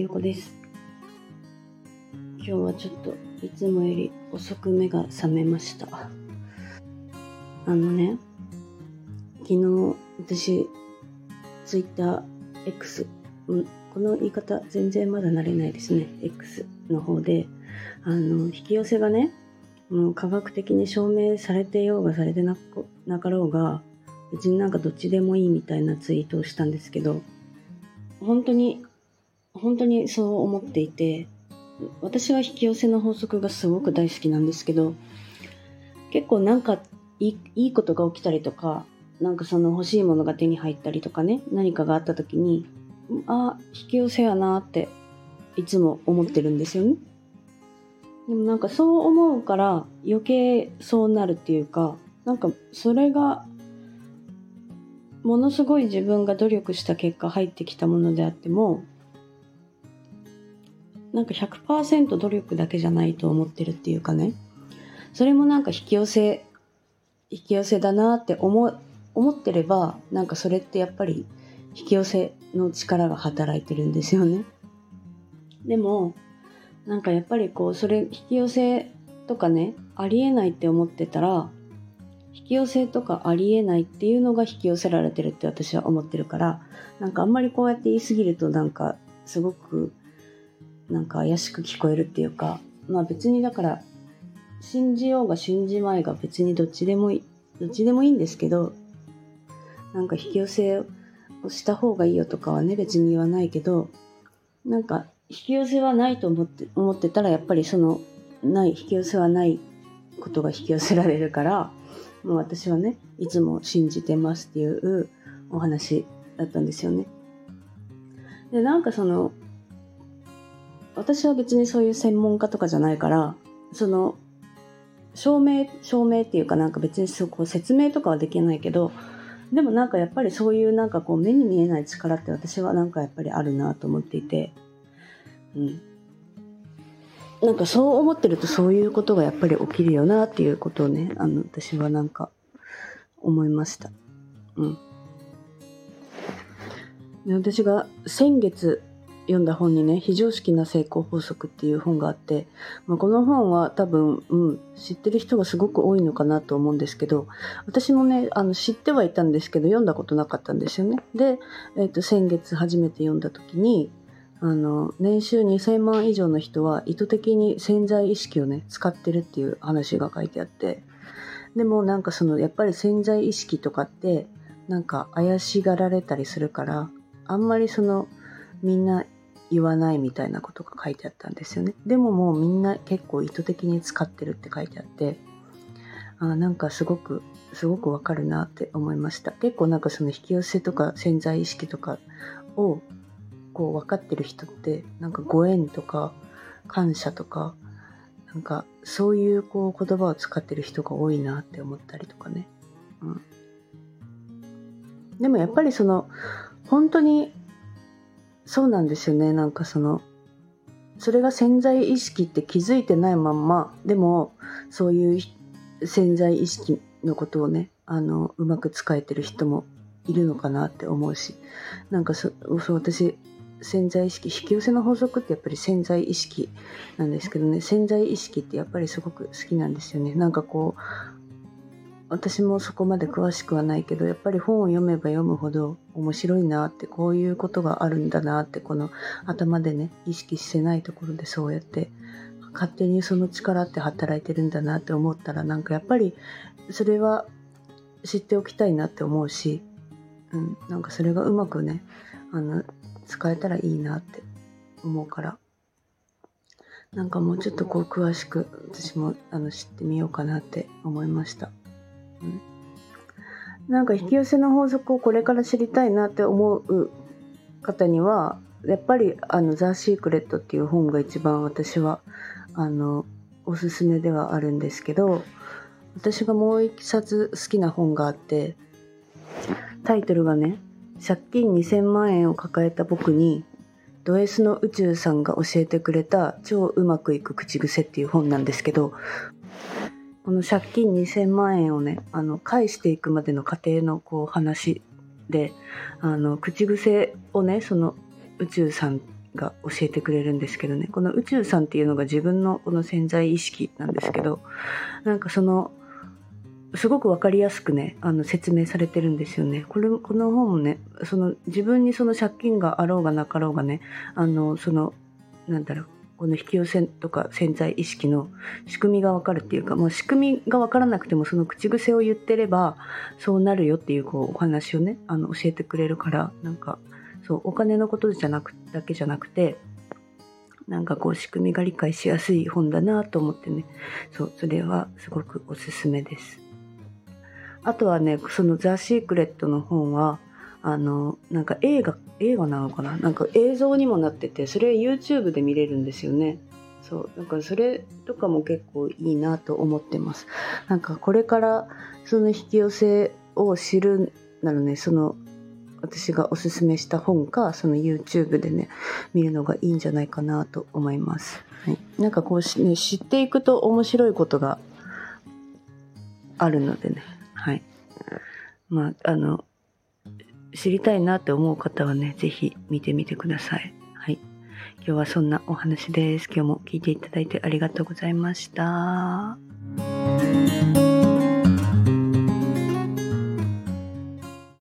ゆこです。今日はちょっといつもより遅く目が覚めました。あのね、昨日私、ツイッター X、うんこの言い方全然まだ慣れないですね。X の方で、あの、引き寄せがね、もう科学的に証明されてようがされてななかろうが、別になんかどっちでもいいみたいなツイートをしたんですけど、本当に、本当にそう思っていて、私は引き寄せの法則がすごく大好きなんですけど、結構なんかいいいいことが起きたりとか、なんかその欲しいものが手に入ったりとかね、何かがあった時に、あ、引き寄せやなっていつも思ってるんですよね。でもなんかそう思うから余計そうなるっていうか、なんかそれがものすごい自分が努力した結果入ってきたものであっても、なんか100%努力だけじゃないと思ってるっていうかね。それもなんか引き寄せ、引き寄せだなって思、思ってれば、なんかそれってやっぱり引き寄せの力が働いてるんですよね。でも、なんかやっぱりこう、それ引き寄せとかね、ありえないって思ってたら、引き寄せとかありえないっていうのが引き寄せられてるって私は思ってるから、なんかあんまりこうやって言い過ぎるとなんかすごくなんか怪しく聞こえるっていうか、まあ別にだから信じようが信じまいが別にどっちでもいい、どっちでもいいんですけど、なんか引き寄せをした方がいいよとかはね別に言わないけど、なんか引き寄せはないと思って、思ってたらやっぱりそのない、引き寄せはないことが引き寄せられるから、もう私はね、いつも信じてますっていうお話だったんですよね。で、なんかその、私は別にそういう専門家とかじゃないから、その、証明、証明っていうかなんか別にそこ説明とかはできないけど、でもなんかやっぱりそういうなんかこう目に見えない力って私はなんかやっぱりあるなと思っていて、うん。なんかそう思ってるとそういうことがやっぱり起きるよなっていうことをね、あの私はなんか思いました。うん。私が先月読んだ本にね、非常識な成功法則っていう本があって、まあ、この本は多分、うん、知ってる人がすごく多いのかなと思うんですけど、私もね、あの知ってはいたんですけど、読んだことなかったんですよね。で、えっ、と、先月初めて読んだ時に、あの、年収2000万以上の人は意図的に潜在意識をね、使ってるっていう話が書いてあって、でもなんかその、やっぱり潜在意識とかって、なんか怪しがられたりするから、あんまりその、みんな言わないみたいなことが書いてあったんですよね。でももうみんな結構意図的に使ってるって書いてあって、あなんかすごく、すごくわかるなって思いました。結構なんかその引き寄せとか潜在意識とかをこう分かってる人って、なんかご縁とか感謝とか、なんかそういうこう言葉を使ってる人が多いなって思ったりとかね。うん。でもやっぱりその、本当にそうなんですよね。なんかその、それが潜在意識って気づいてないまんま、でも、そういう潜在意識のことをね、あの、うまく使えてる人もいるのかなって思うし、なんかそ、そう私、潜在意識、引き寄せの法則ってやっぱり潜在意識なんですけどね、潜在意識ってやっぱりすごく好きなんですよね。なんかこう、私もそこまで詳しくはないけどやっぱり本を読めば読むほど面白いなってこういうことがあるんだなってこの頭でね意識してないところでそうやって勝手にその力って働いてるんだなって思ったらなんかやっぱりそれは知っておきたいなって思うし、うん、なんかそれがうまくねあの使えたらいいなって思うからなんかもうちょっとこう詳しく私もあの知ってみようかなって思いました。なんか引き寄せの法則をこれから知りたいなって思う方にはやっぱりあの「ザ・シークレット」っていう本が一番私はあのおすすめではあるんですけど私がもう一冊好きな本があってタイトルがね「借金2000万円を抱えた僕にド S の宇宙さんが教えてくれた超うまくいく口癖」っていう本なんですけどこの借金2000万円をね、あの、返していくまでの過程のこう話で、あの、口癖をね、その宇宙さんが教えてくれるんですけどねこの宇宙さんっていうのが自分のこの潜在意識なんですけどなんかそのすごくわかりやすくね、あの説明されてるんですよね。これ、この本もね、その自分にその借金があろうがなかろうがね、あの、その、なんだろう、この引き寄せとか潜在意識の仕組みがわかるっていうか、もう仕組みがわからなくてもその口癖を言ってればそうなるよっていうこうお話をね、あの教えてくれるから、なんか、そう、お金のことじゃなく、だけじゃなくて、なんかこう仕組みが理解しやすい本だなと思ってね、そう、それはすごくおすすめです。あとはね、そのザ・シークレットの本は、あの、なんか映画、映画なのかな？なんか映像にもなってて、それ YouTube で見れるんですよね。そう。だからそれとかも結構いいなと思ってます。なんかこれからその引き寄せを知るならね、その私がおすすめした本か、その YouTube でね、見るのがいいんじゃないかなと思います。はい。なんかこう、ね、知っていくと面白いことがあるのでね。はい。まあ、あの、知りたいなって思う方はね、ぜひ見てみてください。はい。今日はそんなお話です。今日も聞いていただいてありがとうございました。